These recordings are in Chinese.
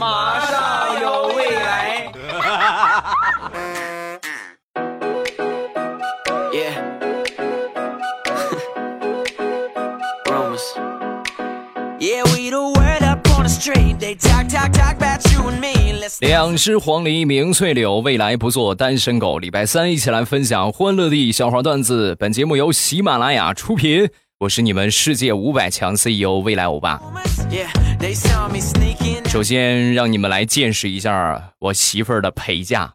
马上有未来。两只黄鹂鸣翠柳，未来不做单身狗。礼拜三一起来分享欢乐地笑话段子。本节目由喜马拉雅出品，我是你们世界五百强 CEO 未来欧巴。首先让你们来见识一下我媳妇儿的陪嫁。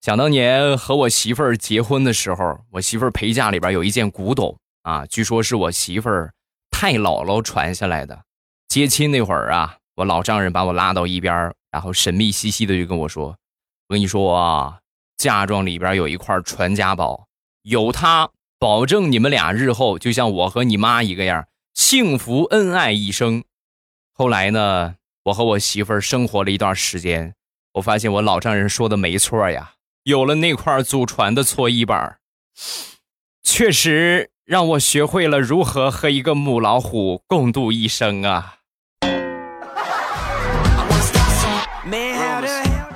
想当年和我媳妇儿结婚的时候，我媳妇儿陪嫁里边有一件古董啊，据说是我媳妇儿太姥姥传下来的。接亲那会儿啊，我老丈人把我拉到一边，然后神秘兮兮的就跟我说：“我跟你说啊，嫁妆里边有一块传家宝，有它，保证你们俩日后就像我和你妈一个样，幸福恩爱一生。”后来呢，我和我媳妇儿生活了一段时间，我发现我老丈人说的没错呀，有了那块祖传的搓衣板，确实让我学会了如何和一个母老虎共度一生啊。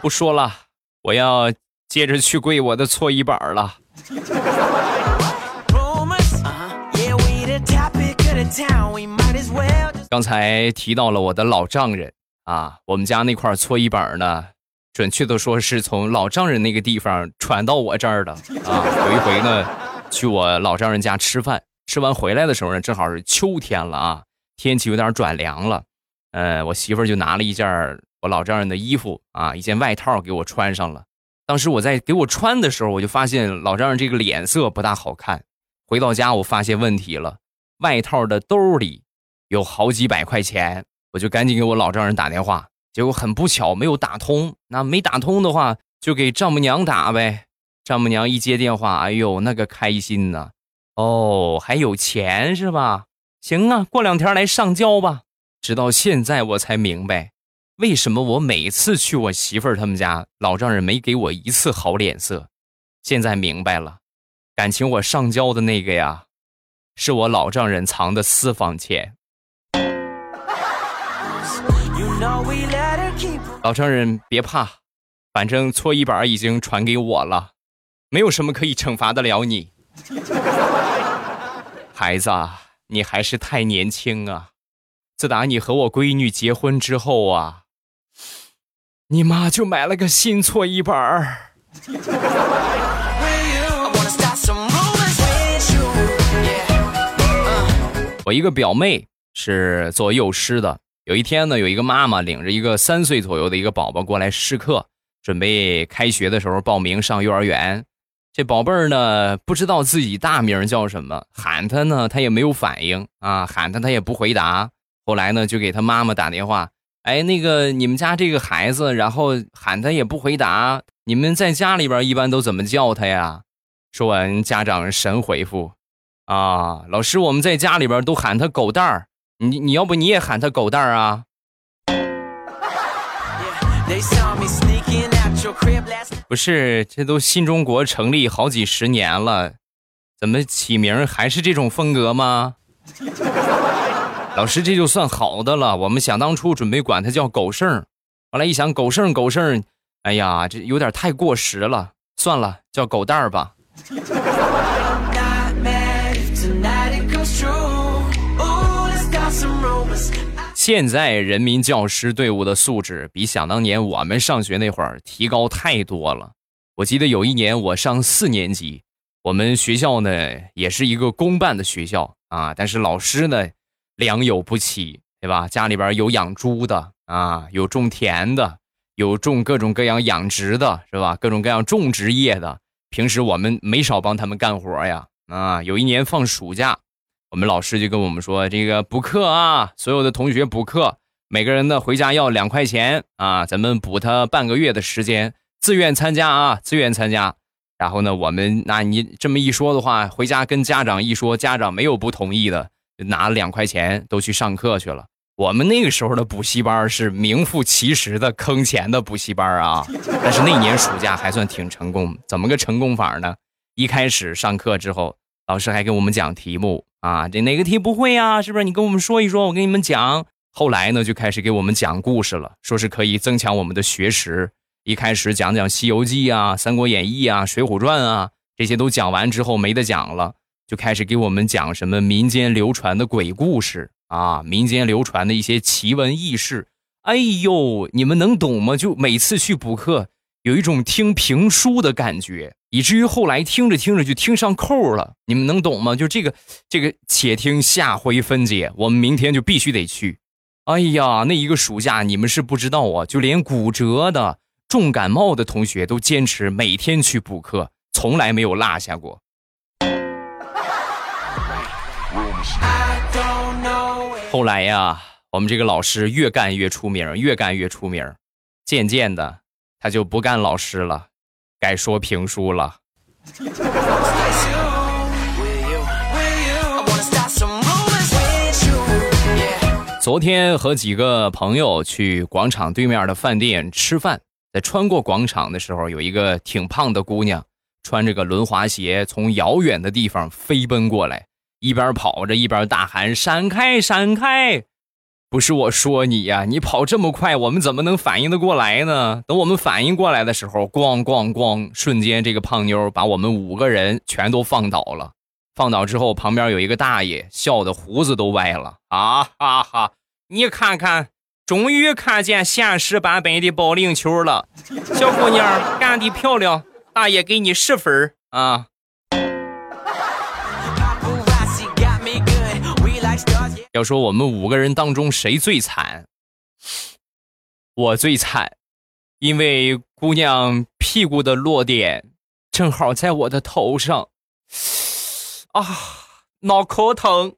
不说了，我要接着去跪我的搓衣板了。刚才提到了我的老丈人啊，我们家那块搓衣板呢，准确的说是从老丈人那个地方传到我这儿的啊。有一回呢，去我老丈人家吃饭，吃完回来的时候呢，正好是秋天了啊，天气有点转凉了，呃，我媳妇儿就拿了一件。我老丈人的衣服啊，一件外套给我穿上了。当时我在给我穿的时候，我就发现老丈人这个脸色不大好看。回到家，我发现问题了，外套的兜里有好几百块钱，我就赶紧给我老丈人打电话。结果很不巧没有打通，那没打通的话，就给丈母娘打呗。丈母娘一接电话，哎呦，那个开心呐！哦，还有钱是吧？行啊，过两天来上交吧。直到现在我才明白。为什么我每次去我媳妇儿他们家，老丈人没给我一次好脸色？现在明白了，感情我上交的那个呀，是我老丈人藏的私房钱。老丈人别怕，反正搓衣板已经传给我了，没有什么可以惩罚得了你。孩子，你还是太年轻啊！自打你和我闺女结婚之后啊。你妈就买了个新搓衣板儿。我一个表妹是做幼师的。有一天呢，有一个妈妈领着一个三岁左右的一个宝宝过来试课，准备开学的时候报名上幼儿园。这宝贝儿呢，不知道自己大名叫什么，喊他呢，他也没有反应啊，喊他他也不回答。后来呢，就给他妈妈打电话。哎，那个你们家这个孩子，然后喊他也不回答。你们在家里边一般都怎么叫他呀？说完，家长神回复：啊，老师，我们在家里边都喊他狗蛋儿。你你要不你也喊他狗蛋儿啊？不是，这都新中国成立好几十年了，怎么起名还是这种风格吗？老师，这就算好的了。我们想当初准备管他叫狗剩，后来一想，狗剩狗剩，哎呀，这有点太过时了，算了，叫狗蛋儿吧。现在人民教师队伍的素质比想当年我们上学那会儿提高太多了。我记得有一年我上四年级，我们学校呢也是一个公办的学校啊，但是老师呢。良莠不齐，对吧？家里边有养猪的啊，有种田的，有种各种各样养殖的，是吧？各种各样种植业的。平时我们没少帮他们干活呀。啊，有一年放暑假，我们老师就跟我们说：“这个补课啊，所有的同学补课，每个人呢回家要两块钱啊，咱们补他半个月的时间，自愿参加啊，自愿参加。”然后呢，我们那你这么一说的话，回家跟家长一说，家长没有不同意的。拿了两块钱都去上课去了。我们那个时候的补习班是名副其实的坑钱的补习班啊。但是那年暑假还算挺成功。怎么个成功法呢？一开始上课之后，老师还给我们讲题目啊，这哪个题不会呀？是不是？你跟我们说一说，我给你们讲。后来呢，就开始给我们讲故事了，说是可以增强我们的学识。一开始讲讲《西游记》啊，《三国演义》啊，《水浒传》啊，这些都讲完之后没得讲了，就开始给我们讲什么民间流传的鬼故事啊，民间流传的一些奇闻异事。哎呦，你们能懂吗？就每次去补课，有一种听评书的感觉，以至于后来听着听着就听上扣了。你们能懂吗？就这个这个，且听下回分解。我们明天就必须得去。哎呀，那一个暑假你们是不知道啊，就连骨折的、重感冒的同学都坚持每天去补课，从来没有落下过。后来呀，我们这个老师越干越出名，越干越出名，渐渐的他就不干老师了，改说评书了。昨天和几个朋友去广场对面的饭店吃饭，在穿过广场的时候，有一个挺胖的姑娘，穿着个轮滑鞋，从遥远的地方飞奔过来，一边跑着一边大喊：“闪开，闪开！”不是我说你呀，你跑这么快，我们怎么能反应得过来呢？等我们反应过来的时候，咣咣咣，瞬间这个胖妞把我们五个人全都放倒了。放倒之后，旁边有一个大爷，笑得胡子都歪了啊哈哈！你看看，终于看见现实版本的保龄球了，小姑娘干得漂亮，大爷给你十分啊！要说我们五个人当中谁最惨？我最惨，因为姑娘屁股的落点正好在我的头上。啊，脑壳疼。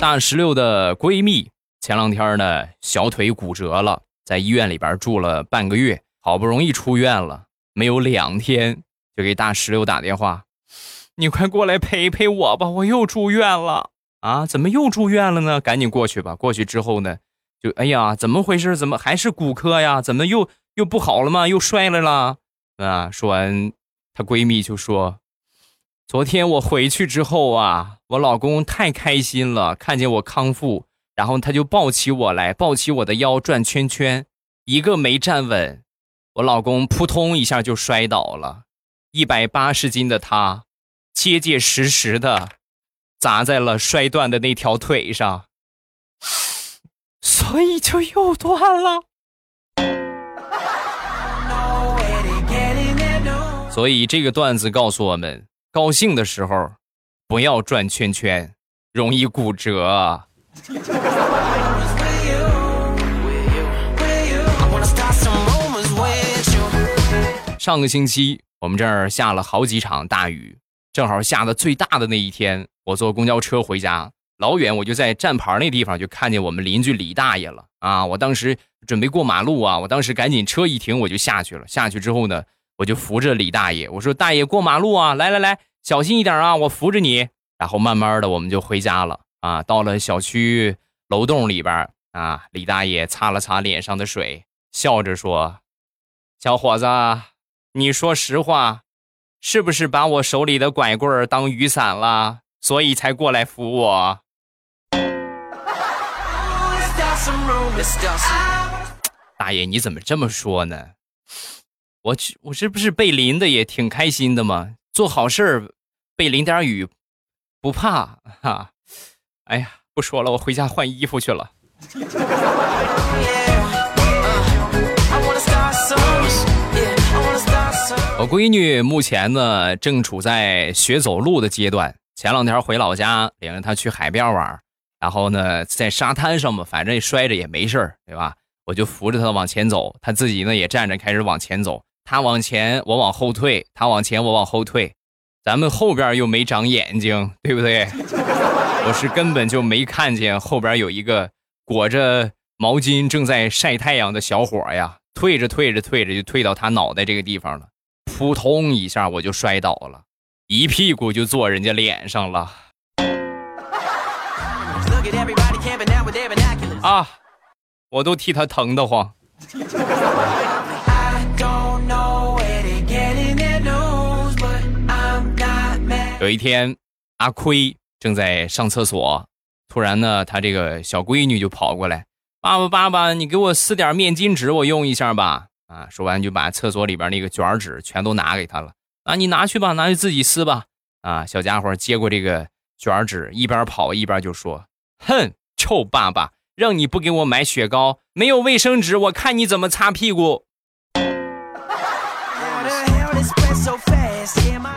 大石榴的闺蜜前两天呢，小腿骨折了，在医院里边住了半个月，好不容易出院了，没有两天就给大石榴打电话：“你快过来陪陪我吧，我又住院了啊！怎么又住院了呢？赶紧过去吧。”过去之后呢，就哎呀，怎么回事？怎么还是骨科呀？怎么又？又不好了吗？又摔了啦？啊！说完，她闺蜜就说：“昨天我回去之后啊，我老公太开心了，看见我康复，然后他就抱起我来，抱起我的腰转圈圈，一个没站稳，我老公扑通一下就摔倒了，一百八十斤的他，结结实实的砸在了摔断的那条腿上，所以就又断了。”所以这个段子告诉我们：高兴的时候不要转圈圈，容易骨折。上个星期我们这儿下了好几场大雨，正好下的最大的那一天，我坐公交车回家，老远我就在站牌那地方就看见我们邻居李大爷了啊！我当时准备过马路啊，我当时赶紧车一停我就下去了。下去之后呢？我就扶着李大爷，我说：“大爷过马路啊，来来来，小心一点啊，我扶着你。”然后慢慢的我们就回家了啊。到了小区楼栋里边啊，李大爷擦了擦脸上的水，笑着说：“小伙子，你说实话，是不是把我手里的拐棍当雨伞了，所以才过来扶我？”大爷，你怎么这么说呢？我去，我这不是被淋的也挺开心的吗？做好事儿，被淋点雨，不怕哈。哎呀，不说了，我回家换衣服去了。我闺女目前呢正处在学走路的阶段，前两天回老家领着她去海边玩，然后呢在沙滩上嘛，反正摔着也没事儿，对吧？我就扶着她往前走，她自己呢也站着开始往前走。她往前，我往后退；她往前，我往后退。咱们后边又没长眼睛，对不对？我是根本就没看见后边有一个裹着毛巾正在晒太阳的小伙呀。退着退着退着，就退到他脑袋这个地方了，扑通一下我就摔倒了，一屁股就坐人家脸上了。啊！我都替他疼得慌。有有一天，阿亏正在上厕所，突然呢，他这个小闺女就跑过来：“爸爸，爸爸，你给我撕点面巾纸，我用一下吧。”啊，说完就把厕所里边那个卷纸全都拿给他了。啊，你拿去吧，拿去自己撕吧。啊，小家伙接过这个卷纸，一边跑一边就说：“哼，臭爸爸，让你不给我买雪糕，没有卫生纸，我看你怎么擦屁股。”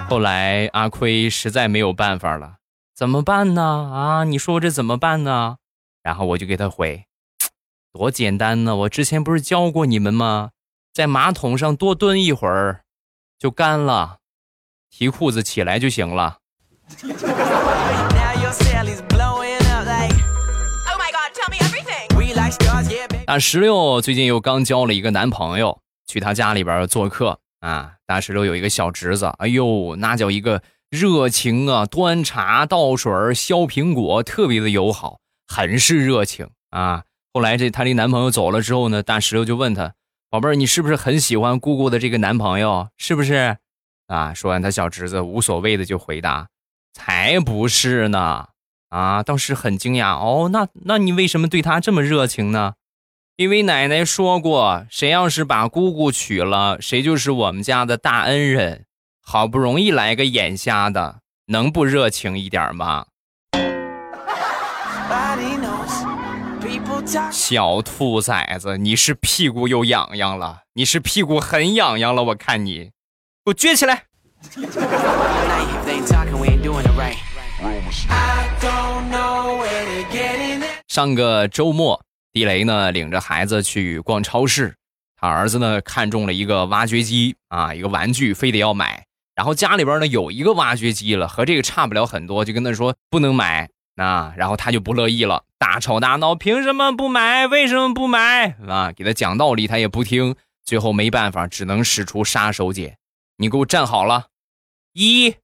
后来阿亏实在没有办法了，怎么办呢？啊，你说我这怎么办呢？然后我就给他回，多简单呢！我之前不是教过你们吗？在马桶上多蹲一会儿，就干了，提裤子起来就行了。大石榴最近又刚交了一个男朋友，去他家里边做客。啊，大石榴有一个小侄子，哎呦，那叫一个热情啊！端茶倒水、削苹果，特别的友好，很是热情啊。后来这她这男朋友走了之后呢，大石榴就问他：“宝贝儿，你是不是很喜欢姑姑的这个男朋友？是不是？”啊，说完，他小侄子无所谓的就回答：“才不是呢！”啊，当时很惊讶哦，那那你为什么对他这么热情呢？因为奶奶说过，谁要是把姑姑娶了，谁就是我们家的大恩人。好不容易来个眼瞎的，能不热情一点吗？小兔崽子，你是屁股又痒痒了，你是屁股很痒痒了，我看你，给我撅起来。上个周末。地雷呢，领着孩子去逛超市，他儿子呢看中了一个挖掘机啊，一个玩具，非得要买。然后家里边呢有一个挖掘机了，和这个差不了很多，就跟他说不能买啊。然后他就不乐意了，大吵大闹，凭什么不买？为什么不买？啊，给他讲道理他也不听，最后没办法，只能使出杀手锏。你给我站好了，一、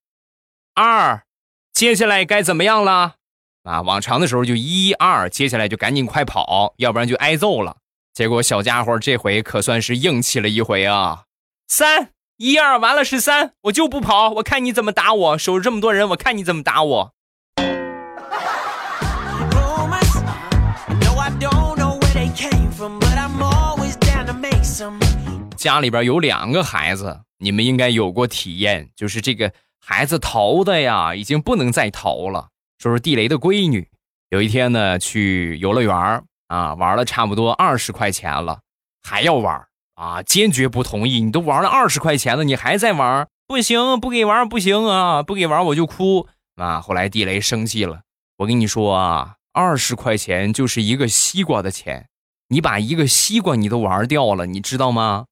二，接下来该怎么样了？啊，往常的时候就一二，接下来就赶紧快跑，要不然就挨揍了。结果小家伙这回可算是硬气了一回啊！三一二，完了是三，我就不跑，我看你怎么打我！守着这么多人，我看你怎么打我！家里边有两个孩子，你们应该有过体验，就是这个孩子淘的呀，已经不能再淘了。说是地雷的闺女，有一天呢去游乐园啊，玩了差不多二十块钱了，还要玩啊，坚决不同意。你都玩了二十块钱了，你还在玩？不行，不给玩不行啊，不给玩我就哭啊。后来地雷生气了，我跟你说啊，二十块钱就是一个西瓜的钱，你把一个西瓜你都玩掉了，你知道吗？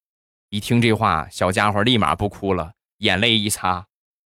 一听这话，小家伙立马不哭了，眼泪一擦，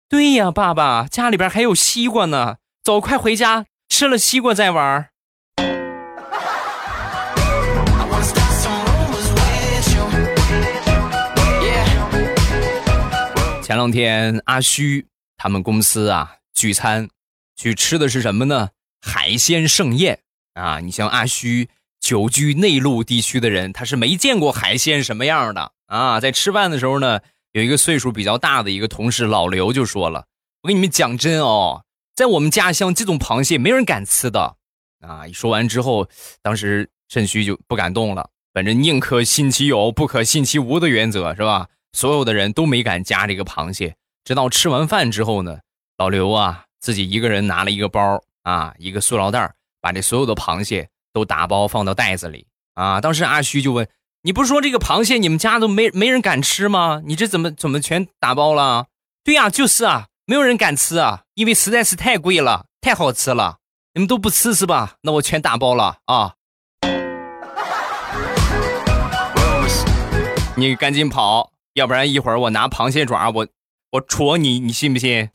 对呀，爸爸家里边还有西瓜呢。走，快回家！吃了西瓜再玩。前两天阿虚他们公司啊聚餐，去吃的是什么呢？海鲜盛宴啊！你像阿虚久居内陆地区的人，他是没见过海鲜什么样的啊！在吃饭的时候呢，有一个岁数比较大的一个同事老刘就说了：“我跟你们讲真哦。”在我们家乡，这种螃蟹没人敢吃的啊！说完之后，当时肾虚就不敢动了。反正宁可信其有，不可信其无的原则是吧？所有的人都没敢夹这个螃蟹。直到吃完饭之后呢，老刘啊自己一个人拿了一个包啊，一个塑料袋，把这所有的螃蟹都打包放到袋子里啊。当时阿虚就问：“你不是说这个螃蟹你们家都没没人敢吃吗？你这怎么怎么全打包了？”对呀，就是啊。没有人敢吃啊，因为实在是太贵了，太好吃了。你们都不吃是吧？那我全打包了啊！你赶紧跑，要不然一会儿我拿螃蟹爪，我我戳你，你信不信？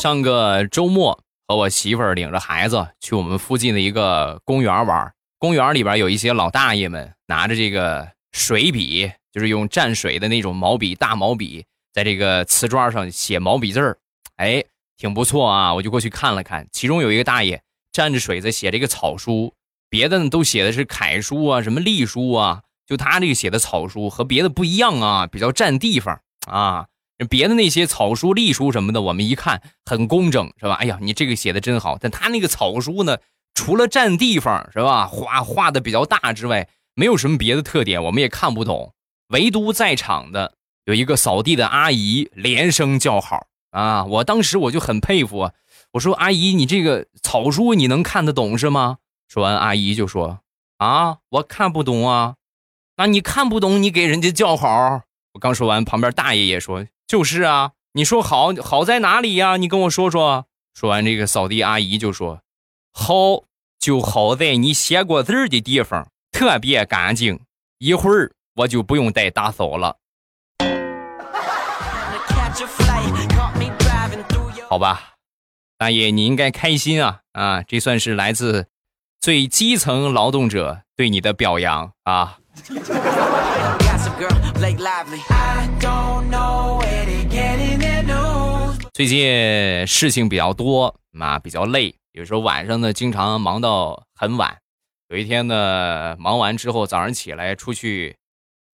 上个周末和我媳妇儿领着孩子去我们附近的一个公园玩。公园里边有一些老大爷们拿着这个水笔，就是用蘸水的那种毛笔，大毛笔，在这个瓷砖上写毛笔字儿，哎，挺不错啊！我就过去看了看，其中有一个大爷蘸着水在写这个草书，别的呢都写的是楷书啊，什么隶书啊，就他这个写的草书和别的不一样啊，比较占地方啊。别的那些草书、隶书什么的，我们一看很工整，是吧？哎呀，你这个写的真好。但他那个草书呢，除了占地方，是吧？画画的比较大之外，没有什么别的特点，我们也看不懂。唯独在场的有一个扫地的阿姨连声叫好啊！我当时我就很佩服啊，我说阿姨，你这个草书你能看得懂是吗？说完，阿姨就说啊，我看不懂啊。那你看不懂，你给人家叫好。我刚说完，旁边大爷也说。就是啊，你说好好在哪里呀？你跟我说说。说完，这个扫地阿姨就说：“好就好在你写过字的地方特别干净，一会儿我就不用再打扫了。”好吧，大爷你应该开心啊啊！这算是来自最基层劳动者对你的表扬啊。Blake Lively 最近事情比较多啊，比较累，有时候晚上呢经常忙到很晚。有一天呢，忙完之后早上起来出去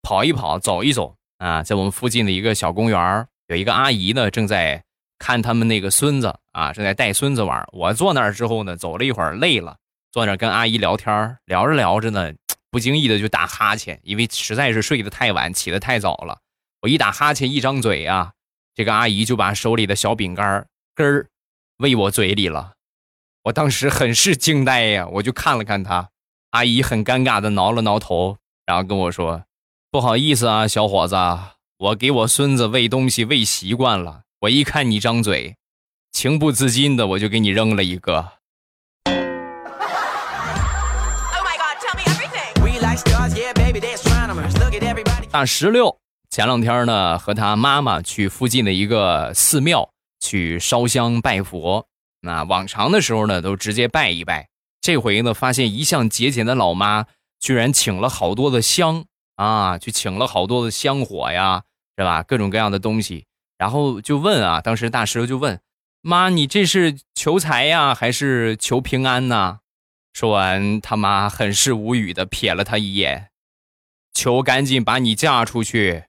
跑一跑、走一走啊，在我们附近的一个小公园有一个阿姨呢正在看他们那个孙子啊，正在带孙子玩。我坐那儿之后呢，走了一会儿累了，坐那儿跟阿姨聊天，聊着聊着呢。不经意的就打哈欠，因为实在是睡得太晚，起得太早了。我一打哈欠，一张嘴啊，这个阿姨就把手里的小饼干根儿喂我嘴里了。我当时很是惊呆呀，我就看了看她，阿姨很尴尬的挠了挠头，然后跟我说：“不好意思啊，小伙子，我给我孙子喂东西喂习惯了，我一看你张嘴，情不自禁的我就给你扔了一个。”大石榴前两天呢，和他妈妈去附近的一个寺庙去烧香拜佛。那往常的时候呢，都直接拜一拜。这回呢，发现一向节俭的老妈居然请了好多的香啊，去请了好多的香火呀，是吧？各种各样的东西。然后就问啊，当时大石榴就问妈：“你这是求财呀，还是求平安呢？”说完，他妈很是无语的瞥了他一眼。求赶紧把你嫁出去！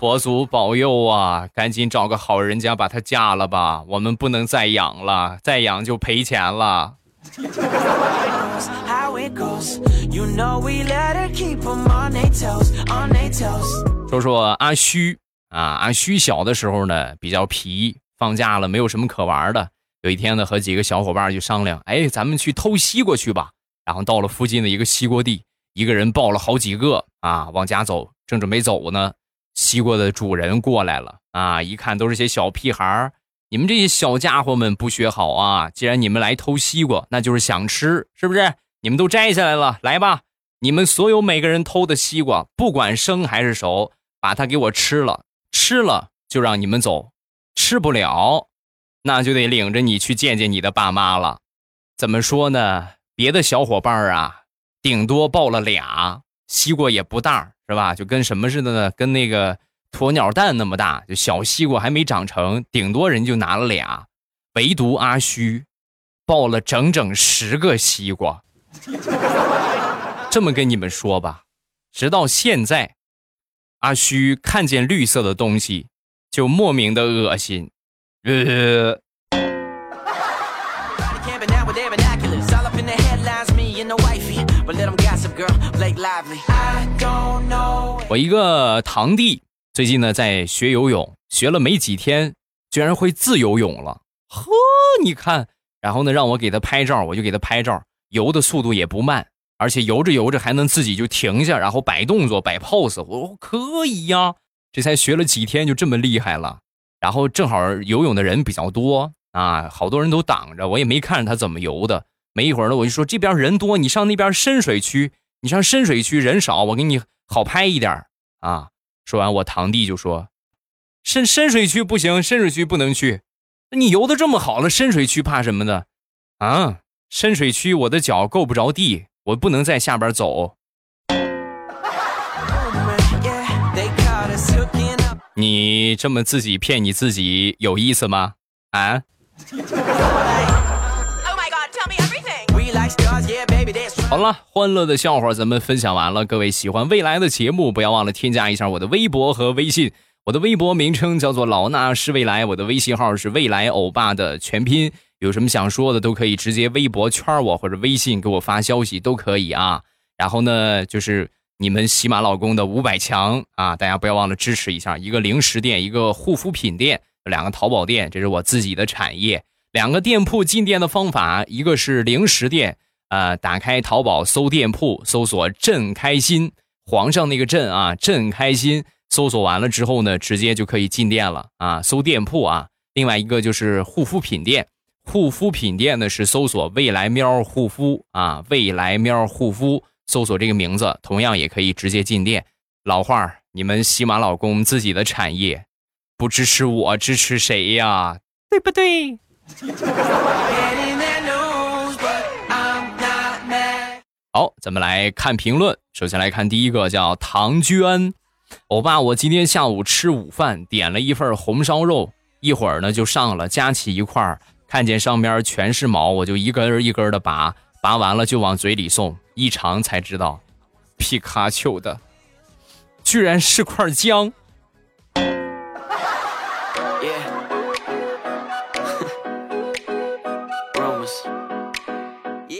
佛祖保佑啊！赶紧找个好人家把她嫁了吧，我们不能再养了，再养就赔钱了。说说阿虚啊，阿虚小的时候呢比较皮，放假了没有什么可玩的。有一天呢，和几个小伙伴就商量，哎，咱们去偷西瓜去吧。然后到了附近的一个西瓜地，一个人抱了好几个啊，往家走。正准备走呢，西瓜的主人过来了啊，一看都是些小屁孩你们这些小家伙们不学好啊！既然你们来偷西瓜，那就是想吃，是不是？你们都摘下来了，来吧，你们所有每个人偷的西瓜，不管生还是熟，把它给我吃了，吃了就让你们走，吃不了。那就得领着你去见见你的爸妈了。怎么说呢？别的小伙伴啊，顶多抱了俩西瓜，也不大，是吧？就跟什么似的呢？跟那个鸵鸟蛋那么大，就小西瓜还没长成，顶多人就拿了俩。唯独阿虚，抱了整整十个西瓜。这么跟你们说吧，直到现在，阿虚看见绿色的东西，就莫名的恶心。呃，我一个堂弟最近呢在学游泳，学了没几天，居然会自由泳了。呵，你看，然后呢让我给他拍照，我就给他拍照，游的速度也不慢，而且游着游着还能自己就停下，然后摆动作、摆 pose。我说可以呀，这才学了几天就这么厉害了。然后正好游泳的人比较多啊，好多人都挡着，我也没看着他怎么游的。没一会儿呢，我就说这边人多，你上那边深水区，你上深水区人少，我给你好拍一点啊。说完，我堂弟就说：“深深水区不行，深水区不能去。你游的这么好了，深水区怕什么的？啊，深水区我的脚够不着地，我不能在下边走。”你这么自己骗你自己有意思吗？啊？好了，欢乐的笑话咱们分享完了。各位喜欢未来的节目，不要忘了添加一下我的微博和微信。我的微博名称叫做老衲是未来，我的微信号是未来欧巴的全拼。有什么想说的，都可以直接微博圈我或者微信给我发消息都可以啊。然后呢，就是你们喜马老公的五百强啊，大家不要忘了支持一下。一个零食店，一个护肤品店，两个淘宝店，这是我自己的产业。两个店铺进店的方法，一个是零食店，呃，打开淘宝搜店铺，搜索“朕开心”，皇上那个“朕”啊，“朕开心”。搜索完了之后呢，直接就可以进店了啊！搜店铺啊。另外一个就是护肤品店，护肤品店呢是搜索“未来喵护肤”啊，“未来喵护肤”，搜索这个名字，同样也可以直接进店。老话儿你们喜马老公自己的产业，不支持我支持谁呀？对不对？好，咱们来看评论。首先来看第一个，叫唐娟。欧巴，我今天下午吃午饭，点了一份红烧肉，一会儿呢就上了，夹起一块儿看见上边全是毛，我就一根一根的拔，拔完了就往嘴里送，一尝才知道，皮卡丘的，居然是块姜。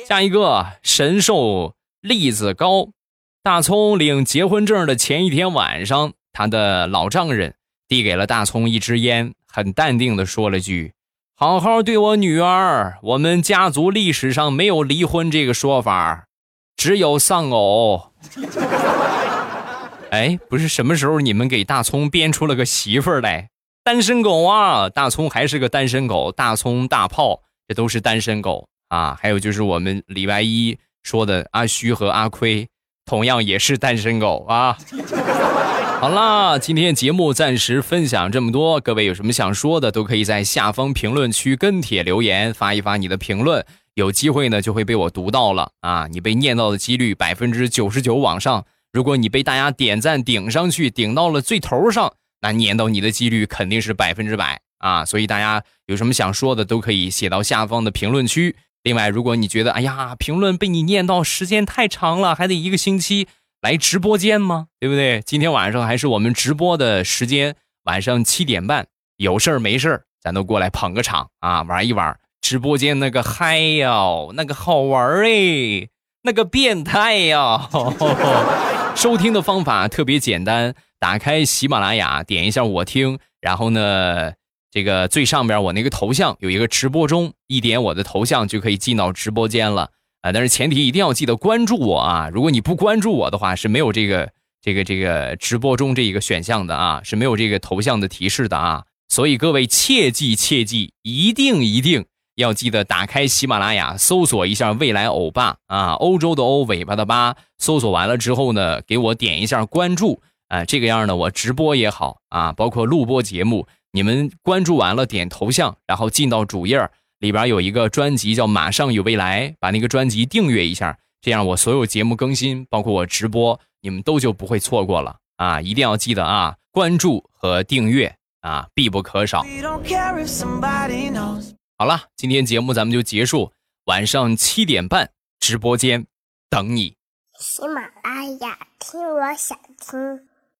下一个神兽栗子糕。大葱领结婚证的前一天晚上，他的老丈人递给了大葱一支烟，很淡定的说了句：“好好对我女儿，我们家族历史上没有离婚这个说法，只有丧偶。”哎，不是什么时候你们给大葱编出了个媳妇儿来？单身狗啊，大葱还是个单身狗，大葱大炮这都是单身狗啊。还有就是我们礼拜一说的阿虚和阿亏。同样也是单身狗啊！好啦，今天节目暂时分享这么多，各位有什么想说的，都可以在下方评论区跟帖留言，发一发你的评论，有机会呢就会被我读到了啊！你被念到的几率百分之九十九往上，如果你被大家点赞顶上去，顶到了最头上，那念到你的几率肯定是百分之百啊！所以大家有什么想说的，都可以写到下方的评论区。另外，如果你觉得哎呀，评论被你念到时间太长了，还得一个星期来直播间吗？对不对？今天晚上还是我们直播的时间，晚上七点半，有事儿没事儿，咱都过来捧个场啊，玩一玩。直播间那个嗨呀，那个好玩哎，那个变态呀！收听的方法特别简单，打开喜马拉雅，点一下我听，然后呢。这个最上边我那个头像有一个直播中，一点我的头像就可以进到直播间了啊！但是前提一定要记得关注我啊！如果你不关注我的话，是没有这个这个这个直播中这一个选项的啊，是没有这个头像的提示的啊！所以各位切记切记，一定一定要记得打开喜马拉雅，搜索一下“未来欧巴”啊，欧洲的欧，尾巴的巴。搜索完了之后呢，给我点一下关注啊，这个样呢，我直播也好啊，包括录播节目。你们关注完了，点头像，然后进到主页里边有一个专辑叫《马上有未来》，把那个专辑订阅一下，这样我所有节目更新，包括我直播，你们都就不会错过了啊！一定要记得啊，关注和订阅啊，必不可少。好了，今天节目咱们就结束，晚上七点半直播间等你。喜马拉雅听，我想听。